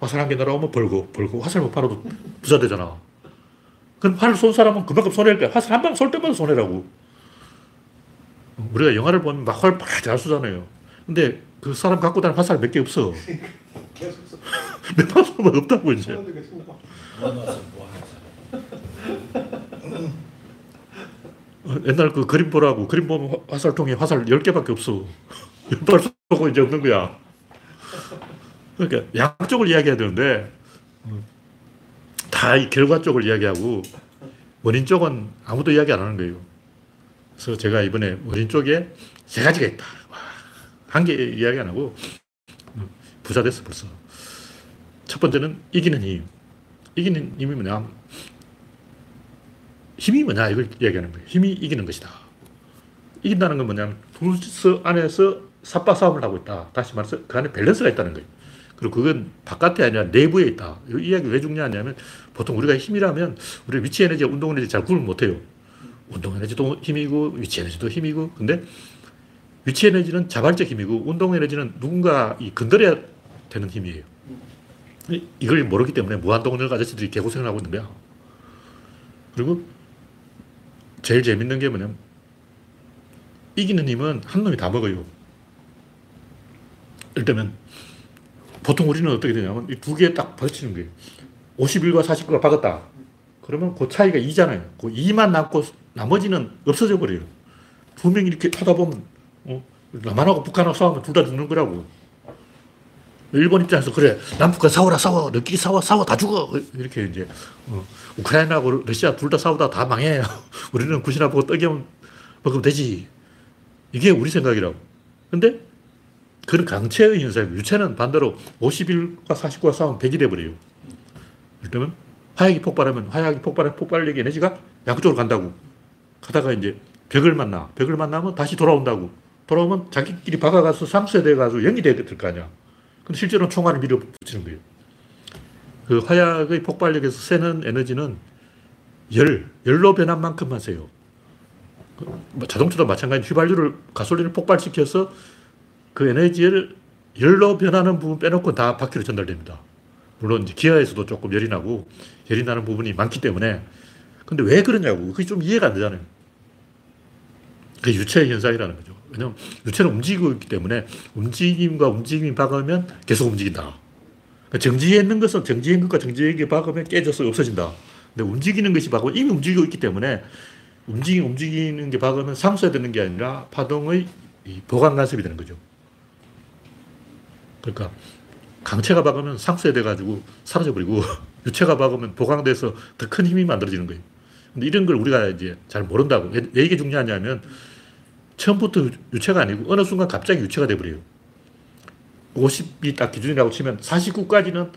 Speaker 1: 화살 한 개 날아오면 벌고, 벌고, 화살 못 팔아도 부자 되잖아. 그럼 활을 쏜 사람은 그만큼 손해일 거야. 화살 한 방 쏠 때마다 손해라고. 우리가 영화를 보면 막활잘 쏘잖아요. 근데 그 사람 갖고 다니는 화살 몇 개 없어. [laughs] [laughs] 몇방 쏘면 없다고, 이제. 옛날 그 그림 보라고 그림 보면 화- 화살통에 화살 10개밖에 없어. [laughs] 연발 쏘고 이제 없는 거야. 그러니까 양쪽을 이야기해야 되는데 다 이 결과 쪽을 이야기하고 원인 쪽은 아무도 이야기 안 하는 거예요. 그래서 제가 이번에 원인 쪽에 세 가지가 있다. 한 개 이야기 안 하고 부자 됐어 벌써. 첫 번째는 이기는 힘. 이기는 힘이 뭐냐? 힘이 뭐냐 이걸 이야기하는 거예요. 힘이 이기는 것이다. 이긴다는 건 뭐냐면 둘 안에서 삽바 싸움을 하고 있다. 다시 말해서 그 안에 밸런스가 있다는 거예요. 그리고 그건 바깥에 아니라 내부에 있다. 이 이야기 왜 중요하냐면 보통 우리가 힘이라면 우리 위치 에너지와 운동 에너지 잘 구분 못 해요. 운동 에너지도 힘이고 위치 에너지도 힘이고 근데 위치 에너지는 자발적 힘이고 운동 에너지는 누군가 이 건드려야 되는 힘이에요. 이- 이걸 모르기 때문에 무한동력 아저씨들이 개고생을 하고 있는 거야. 그리고 제일 재밌는 게 뭐냐면 이기는 힘은 한 놈이 다 먹어요. 들면 보통 우리는 어떻게 되냐면 이 두 개에 딱 받치는 거예요. 51과 49가 박았다. 그러면 그 차이가 2잖아요. 그 2만 남고 나머지는 없어져 버려요. 두 명이 이렇게 하다 보면 어, 남한하고 북한하고 싸우면 둘 다 죽는 거라고. 일본 입장에서 그래 남북한 싸워라 싸워. 너끼리 싸워 싸워. 다 죽어. 이렇게 이제 어, 우크라이나하고 러시아 둘 다 싸우다 다 망해 [laughs] 우리는 굿이나 보고 떡이면 먹으면 되지. 이게 우리 생각이라고. 근데 그런 강체의 현상이고 유체는 반대로 51과 49가 싸우면 100이 돼버려요. 들면 화약이 폭발하면 화약이 폭발해 폭발력의 에너지가 양쪽으로 간다고. 가다가 이제 벽을 만나. 벽을 만나면 다시 돌아온다고. 돌아오면 자기끼리 박아가서 상쇄돼가지고 0이 될거 아니야 근데 실제로는 총알을 밀어붙이는 거예요. 그 화약의 폭발력에서 새는 에너지는 열, 열로 변한 만큼만 세요. 그뭐 자동차도 마찬가지 휘발유를 가솔린을 폭발시켜서 그 에너지를 열로 변하는 부분 빼놓고 다 바퀴로 전달됩니다. 물론 기아에서도 조금 열이 나고 열이 나는 부분이 많기 때문에 근데 왜 그러냐고 그게 좀 이해가 안 되잖아요. 그게 유체의 현상이라는 거죠. 왜냐면 유체는 움직이고 있기 때문에 움직임과 움직임이 박으면 계속 움직인다. 그러니까 정지해 있는 것은 정지해 것과 정지해 있는 게 박으면 깨져서 없어진다. 근데 움직이는 것이 박으면 이미 움직이고 있기 때문에 움직이, 움직이는 게 박으면 상쇄되는 게 아니라 파동의 이 보강 간섭이 되는 거죠. 그러니까 강체가 박으면 상쇄돼가지고 사라져버리고 [laughs] 유체가 박으면 보강돼서 더 큰 힘이 만들어지는 거예요. 근데 이런 걸 우리가 이제 잘 모른다고. 왜, 왜 이게 중요하냐면 처음부터 유체가 아니고 어느 순간 갑자기 유체가 돼버려요. 50이 딱 기준이라고 치면 49까지는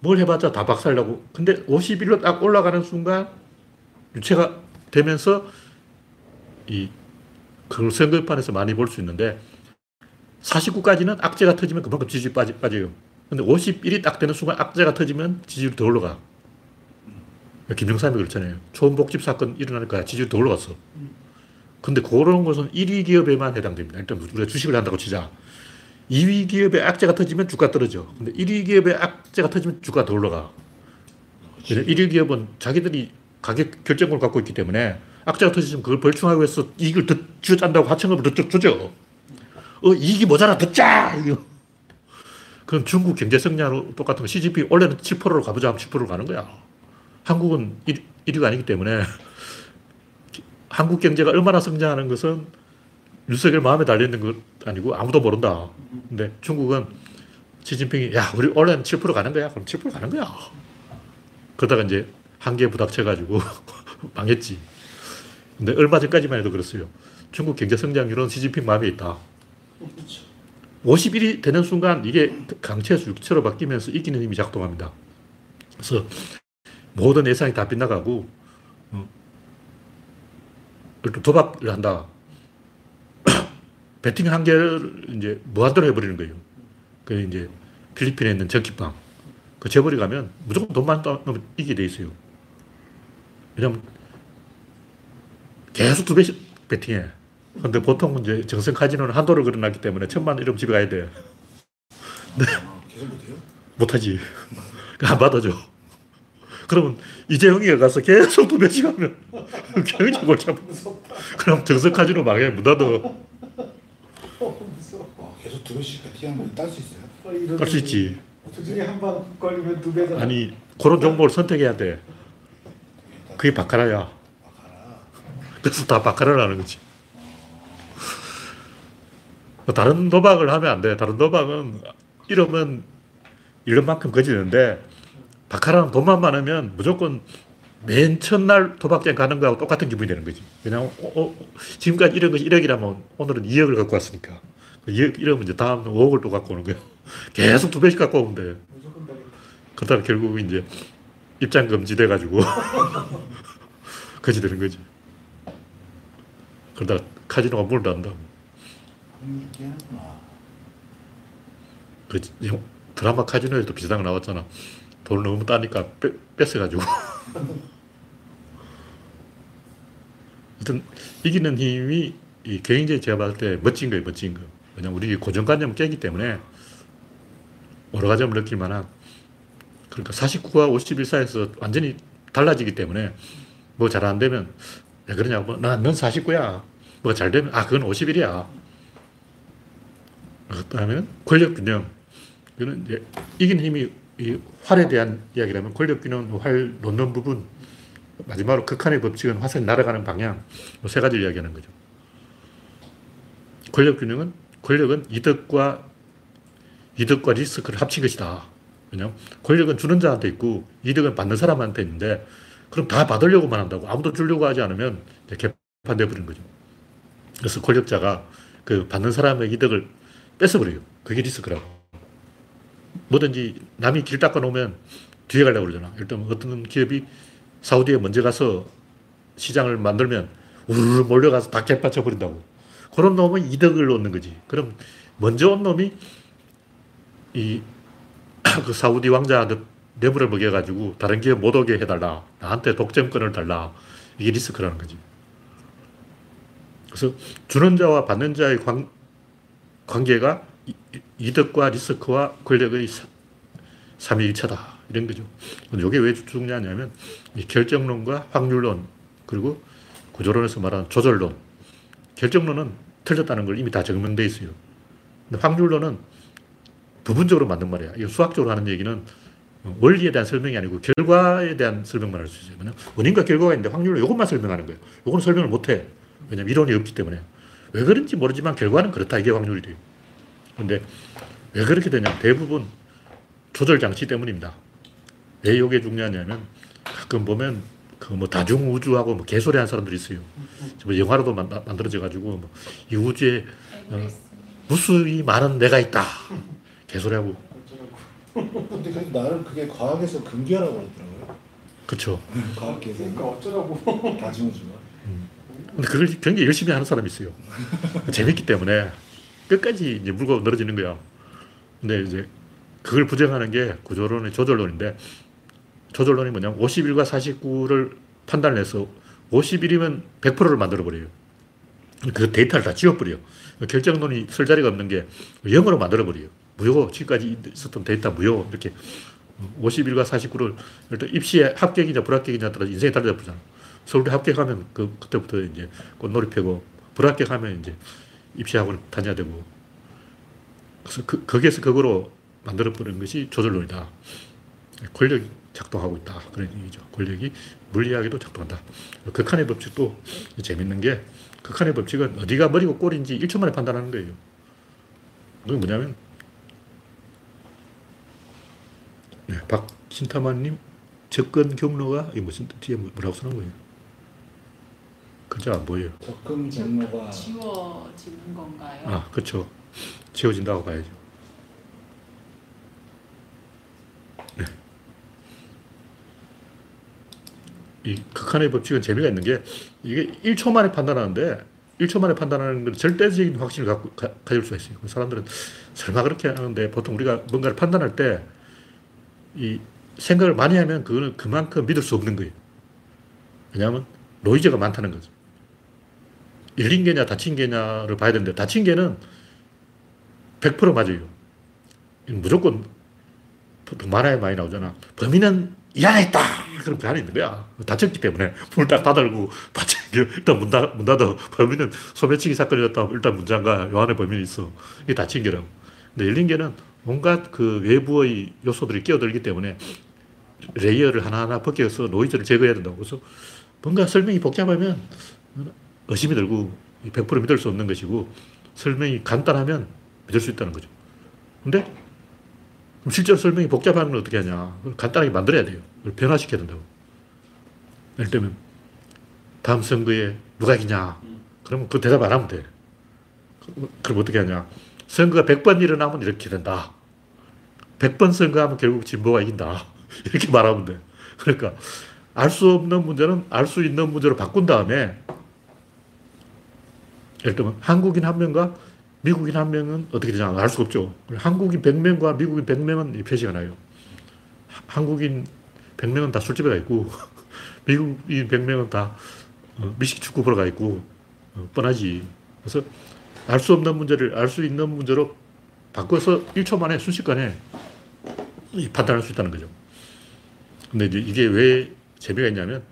Speaker 1: 뭘 해봤자 다 박살나고 근데 51로 딱 올라가는 순간 유체가 되면서 이 그걸 선거판에서 많이 볼 수 있는데 49까지는 악재가 터지면 그만큼 지지율이 빠지, 빠져요. 근데 51이 딱 되는 순간 악재가 터지면 지지율이 더 올라가. 김영삼이 그렇잖아요. 초음복집 사건 일어나니까 지지율이 더 올라갔어. 근데 그런 것은 1위 기업에만 해당됩니다. 일단 우리가 주식을 한다고 치자. 2위 기업의 악재가 터지면 주가 떨어져. 근데 1위 기업의 악재가 터지면 주가 더 올라가. 1위 기업은 자기들이 가격 결정권을 갖고 있기 때문에 악재가 터지면 그걸 벌충하기 위해서 이익을 더 쥐어짠다고 하청업을 더 주죠. 어, 이익이 모자라, 듣자! 그럼 중국 경제 성장으로 똑같은 거. CGP 원래는 7%로 가보자 하면 10%로 가는 거야. 한국은 1, 1위가 아니기 때문에 한국 경제가 얼마나 성장하는 것은 윤석열 마음에 달려있는 것 아니고 아무도 모른다. 근데 중국은 시진핑이 야, 우리 원래는 7% 가는 거야. 그럼 7% 가는 거야. 그러다가 이제 한계 부닥쳐가지고 [laughs] 망했지. 근데 얼마 전까지만 해도 그랬어요. 중국 경제 성장률은 시진핑 마음에 있다. 51이 되는 순간 이게 강체에서 육체로 바뀌면서 이기는 힘이 작동합니다. 그래서 모든 예상이 다 빗나가고, 어, 일단 도박을 한다. 배팅 한 개를 이제 무한대로 해버리는 거예요. 그 이제 필리핀에 있는 전기빵. 그 재벌이 가면 무조건 돈만 넣으면 이기게 돼 있어요. 왜냐면 계속 두 배씩 배팅해. 근데 보통 이제 정성 카지노는 한도를 걸어놨기 때문에 천만 원 이러면 집에 가야 돼.
Speaker 3: 아, 계속 못해요?
Speaker 1: 못하지. [laughs] 안 받아줘. 그러면 이재용이가 가서 계속 두 배씩 하면 경영이 골치 아파. 그럼 정성 카지노 망해. 문 닫어.
Speaker 3: 와, 계속 두 배씩 배팅하면 딸수 있어요?
Speaker 1: 깔수 있지.
Speaker 4: 두 중에 한 번 걸리면 두 배잖아.
Speaker 1: 아니, 그런 종목을 선택해야 돼. 그게 바카라야. 그래서 다 바카라를 하는 거지. 뭐 다른 도박을 하면 안 돼. 다른 도박은 이러면 이런 만큼 거지는데 바카라는 돈만 많으면 무조건 맨 첫날 도박장 가는 거하고 똑같은 기분이 되는 거지. 왜냐면 어, 어, 지금까지 이런 것이 1억이라면 오늘은 2억을 갖고 왔으니까. 2억, 이러면 이제 다음 5억을 또 갖고 오는 거야. [laughs] 계속 두 배씩 갖고 오면 돼.
Speaker 4: 무조건 다
Speaker 1: 그러다가 결국 이제 입장 금지 돼가지고 거지 [laughs] 되는 거지. 그러다가 카지노가 문을
Speaker 3: 하는구나.
Speaker 1: 그 영- 드라마 카지노에도 비슷한 거 나왔잖아. 돈을 너무 따니까 뺏, 뺏어가지고. [laughs] 하여튼 이기는 힘이 이 경영제 제가 봤을 때 멋진 거예요, 멋진 거. 왜냐면 우리 고정관념을 깨기 때문에 여러 가지 점을 느낄 만한 그러니까 49와 51 사이에서 완전히 달라지기 때문에 뭐 잘 안 되면 왜 그러냐고 나넌 49야. 뭐가 잘 되면 아 그건 51이야. 그다음에 권력 균형. 이거는 이긴 힘이 이 활에 대한 이야기라면 권력 균형 활 놓는 부분 마지막으로 극한의 법칙은 화살이 날아가는 방향 뭐세 가지를 이야기하는 거죠. 권력 균형은 권력은 이득과 이득과 리스크를 합친 것이다. 왜냐면 권력은 주는 자한테 있고 이득은 받는 사람한테 있는데 그럼 다 받으려고만 한다고 아무도 주려고 하지 않으면 버리는 거죠. 그래서 권력자가 그 받는 사람의 이득을 뺏어버려요. 그게 리스크라고. 뭐든지 남이 길 닦아 놓으면 뒤에 가려고 그러잖아. 일단 어떤 기업이 사우디에 먼저 가서 시장을 만들면 우르르 몰려가서 다 개빠쳐 버린다고. 그런 놈은 이득을 얻는 거지. 그럼 먼저 온 놈이 이 [clears throat] 그 사우디 왕자한테 뇌물을 먹여가지고 다른 기업 못 오게 해달라. 나한테 독점권을 달라. 이게 리스크라는 거지. 그래서 주는 자와 받는 자의 관, 관계가 이- 이득과 리스크와 권력의 사- 삼위일체다. 이런 거죠. 이게 왜 중요하냐면 이 결정론과 확률론 그리고 구조론에서 말하는 조절론. 결정론은 틀렸다는 걸 이미 다 증명돼 있어요. 근데 확률론은 부분적으로 만든 말이야. 이거 수학적으로 하는 얘기는 원리에 대한 설명이 아니고 결과에 대한 설명만 할 수 있어요. 왜냐면 원인과 결과가 있는데 확률로 이것만 설명하는 거예요. 이거는 설명을 못 해. 왜냐면 이론이 없기 때문에. 왜 그런지 모르지만 결과는 그렇다. 이게 확률이 돼요. 근데 왜 그렇게 되냐 대부분 조절 장치 때문입니다. 왜 이게 중요하냐면 가끔 보면 그 뭐 다중 우주하고 뭐 개소리 하는 사람들이 있어요. 뭐 영화로도 만, 만들어져 가지고 뭐 이 우주에
Speaker 5: 알고리즘.
Speaker 1: 무수히 많은 내가 있다. 개소리하고
Speaker 3: 근데 그래도 나름 그게 과학에서 근교라고 그러더라고요.
Speaker 1: 그렇죠.
Speaker 3: 과학계에서
Speaker 4: 그러니까 어쩌라고.
Speaker 3: 다중 우주가.
Speaker 1: 근데 그걸 굉장히 열심히 하는 사람이 있어요. [laughs] 재밌기 때문에 끝까지 이제 물고 늘어지는 거야. 근데 이제 그걸 부정하는 게 구조론의 조절론인데 조절론이 뭐냐면 51과 49를 판단을 해서 51이면 100%를 만들어버려요. 그 데이터를 다 지워버려요. 결정론이 쓸 자리가 없는 게 0으로 만들어버려요. 무효, 지금까지 있었던 데이터 무효, 이렇게 51과 49를 일단 입시에 합격이냐 불합격이냐 따라 인생이 달라져 보잖아. 서울대 합격하면 그, 그때부터 이제 꽃놀이 펴고 불합격하면 이제 입시학원 다녀야 되고 그래서 그, 거기에서 그거로 만들어버린 것이 조절론이다. 권력이 작동하고 있다. 그런 얘기죠. 권력이 물리학에도 작동한다. 극한의 법칙도 재밌는 게 극한의 법칙은 어디가 머리고 꼴인지 1초 만에 판단하는 거예요. 그게 뭐냐면 네, 박신타마님 접근 경로가 이 무슨 뒤에 뭐라고 쓰는 거예요? 글자 안 보여요.
Speaker 3: 접근 경로가
Speaker 5: 지워지는 건가요?
Speaker 1: 아, 그렇죠. 지워진다고 봐야죠. 네. 이 극한의 법칙은 재미가 있는 게 이게 1초 만에 판단하는데 1초 만에 판단하는 건 절대적인 확신을 갖고 가, 가질 수가 있어요. 사람들은 설마 그렇게 하는데 보통 우리가 뭔가를 판단할 때 이 생각을 많이 하면 그거는 그만큼 믿을 수 없는 거예요. 왜냐하면 노이즈가 많다는 거죠. 열린 계냐 닫힌 계냐를 봐야 되는데 닫힌 계는 100% 맞아요. 무조건 만화에 많이 나오잖아. 범인은 이 안에 있다. 그럼 그 안에 있는 거야. 닫혔기 때문에 [laughs] 문을 딱 닫아고 일단 문, 닫, 문 닫아. 범인은 소매치기 사건이었다. 일단 문 잠가. 요 안에 범인이 있어. 이게 닫힌 계라고. 근데 열린 계는 온갖 그 외부의 요소들이 끼어들기 때문에 layer를 하나하나 벗겨서 노이즈를 제거해야 된다고. 그래서 뭔가 설명이 복잡하면 의심이 들고 100% 믿을 수 없는 것이고 설명이 간단하면 믿을 수 있다는 거죠. 근데 실제로 설명이 복잡한 건 어떻게 하냐. 간단하게 만들어야 돼요. 변화시켜야 된다고. 예를 들면 다음 선거에 누가 이기냐. 그러면 그 대답 안 하면 돼. 그럼 어떻게 하냐. 선거가 100번 일어나면 이렇게 된다. 100번 선거하면 결국 진보가 이긴다. [laughs] 이렇게 말하면 돼. 그러니까 알 수 없는 문제는 알 수 있는 문제로 바꾼 다음에 예를 들면 한국인 한 명과 미국인 한 명은 어떻게 되냐 알수 없죠. 한국인 100명과 미국인 100명은 표시가 나요. 한국인 100명은 다 술집에 가 있고 [laughs] 미국인 100명은 다 어, 미식 축구 보러 가 있고 어, 뻔하지. 그래서 알 수 없는 문제를 알 수 있는 문제로 바꿔서 1초 만에 순식간에 판단할 수 있다는 거죠. 근데 이제 이게 왜 재미가 있냐면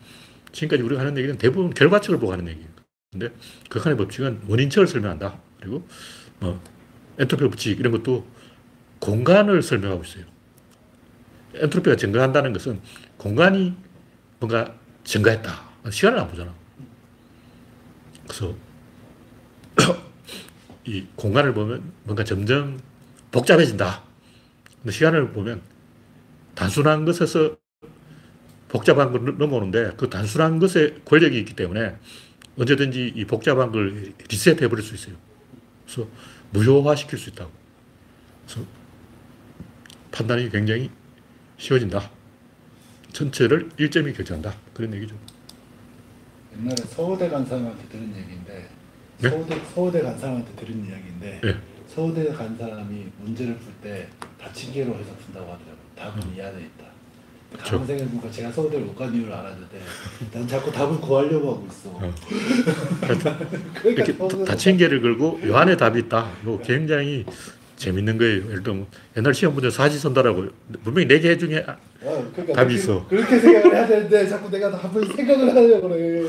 Speaker 1: 지금까지 우리가 하는 얘기는 대부분 결과책을 보고 하는 얘기예요. 근데 극한의 법칙은 원인책을 설명한다. 그리고 뭐 엔트로피 법칙 이런 것도 공간을 설명하고 있어요. 엔트로피가 증가한다는 것은 공간이 뭔가 증가했다. 시간을 안 보잖아. 그래서 [coughs] 이 공간을 보면 뭔가 점점 복잡해진다. 근데 시간을 보면 단순한 것에서 복잡한 걸 넘어오는데 그 단순한 것에 권력이 있기 때문에 언제든지 이 복잡한 걸 리셋해 버릴 수 있어요. 그래서 무효화 시킬 수 있다고. 그래서 판단이 굉장히 쉬워진다. 전체를 1점이 결정한다. 그런 얘기죠.
Speaker 3: 옛날에 서울대 간 사람한테 들은 얘기인데
Speaker 1: 네?
Speaker 3: 서울대 서울대 간 사람한테 들은 이야기인데
Speaker 1: 네.
Speaker 3: 서울대 간 사람이 문제를 풀때 닫힌 개로 해서 푼다고 하더라고. 답은 이 안에 있다. 가만 생각해보니까 제가 서울대를 못간 이유를 알았는데 난 자꾸 답을 구하려고 하고 있어.
Speaker 1: 어. [laughs]
Speaker 3: 그러니까
Speaker 1: 이렇게
Speaker 3: 서울대
Speaker 1: 닫힌 개를 걸고 요 안에 답이 있다. 이거 굉장히 재밌는 거예요. 예를 들면 옛날 시험 문제 사지 선다라고 분명히 네 개 중에 아,
Speaker 3: 어, 그러니까
Speaker 1: 답이 있어.
Speaker 3: 그렇게 생각을 해야 되는데 자꾸 내가 답을 [laughs] 생각을 하려고 그래.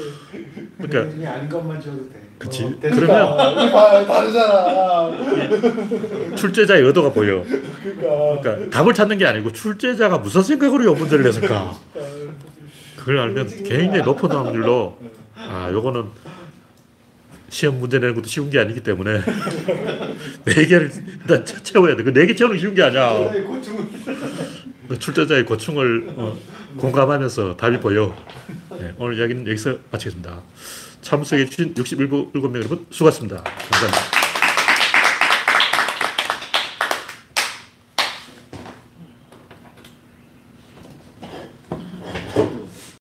Speaker 1: 그러니까
Speaker 4: 아닌 것만 줘도 돼.
Speaker 1: 그치.
Speaker 4: 어,
Speaker 3: 그러니까 이거 봐, 다르잖아. [laughs]
Speaker 1: 출제자의 의도가 보여.
Speaker 3: 그러니까.
Speaker 1: 그러니까 답을 찾는 게 아니고 출제자가 무슨 생각으로 이 문제를 냈을까. 그걸 알면 굉장히 높은 확률로 아 요거는 시험 문제 내는 것도 쉬운 게 아니기 때문에 [laughs] 네 개를 일단 채- 채워야 돼. 그 네 개 채우는 게 쉬운 게 아니야. 그 출제자의 고충을 어, 공감하면서 답이 보여. 네, 오늘 이야기는 여기서 마치겠습니다. 참석해 주신 61분 7명 여러분 수고하셨습니다. 감사합니다.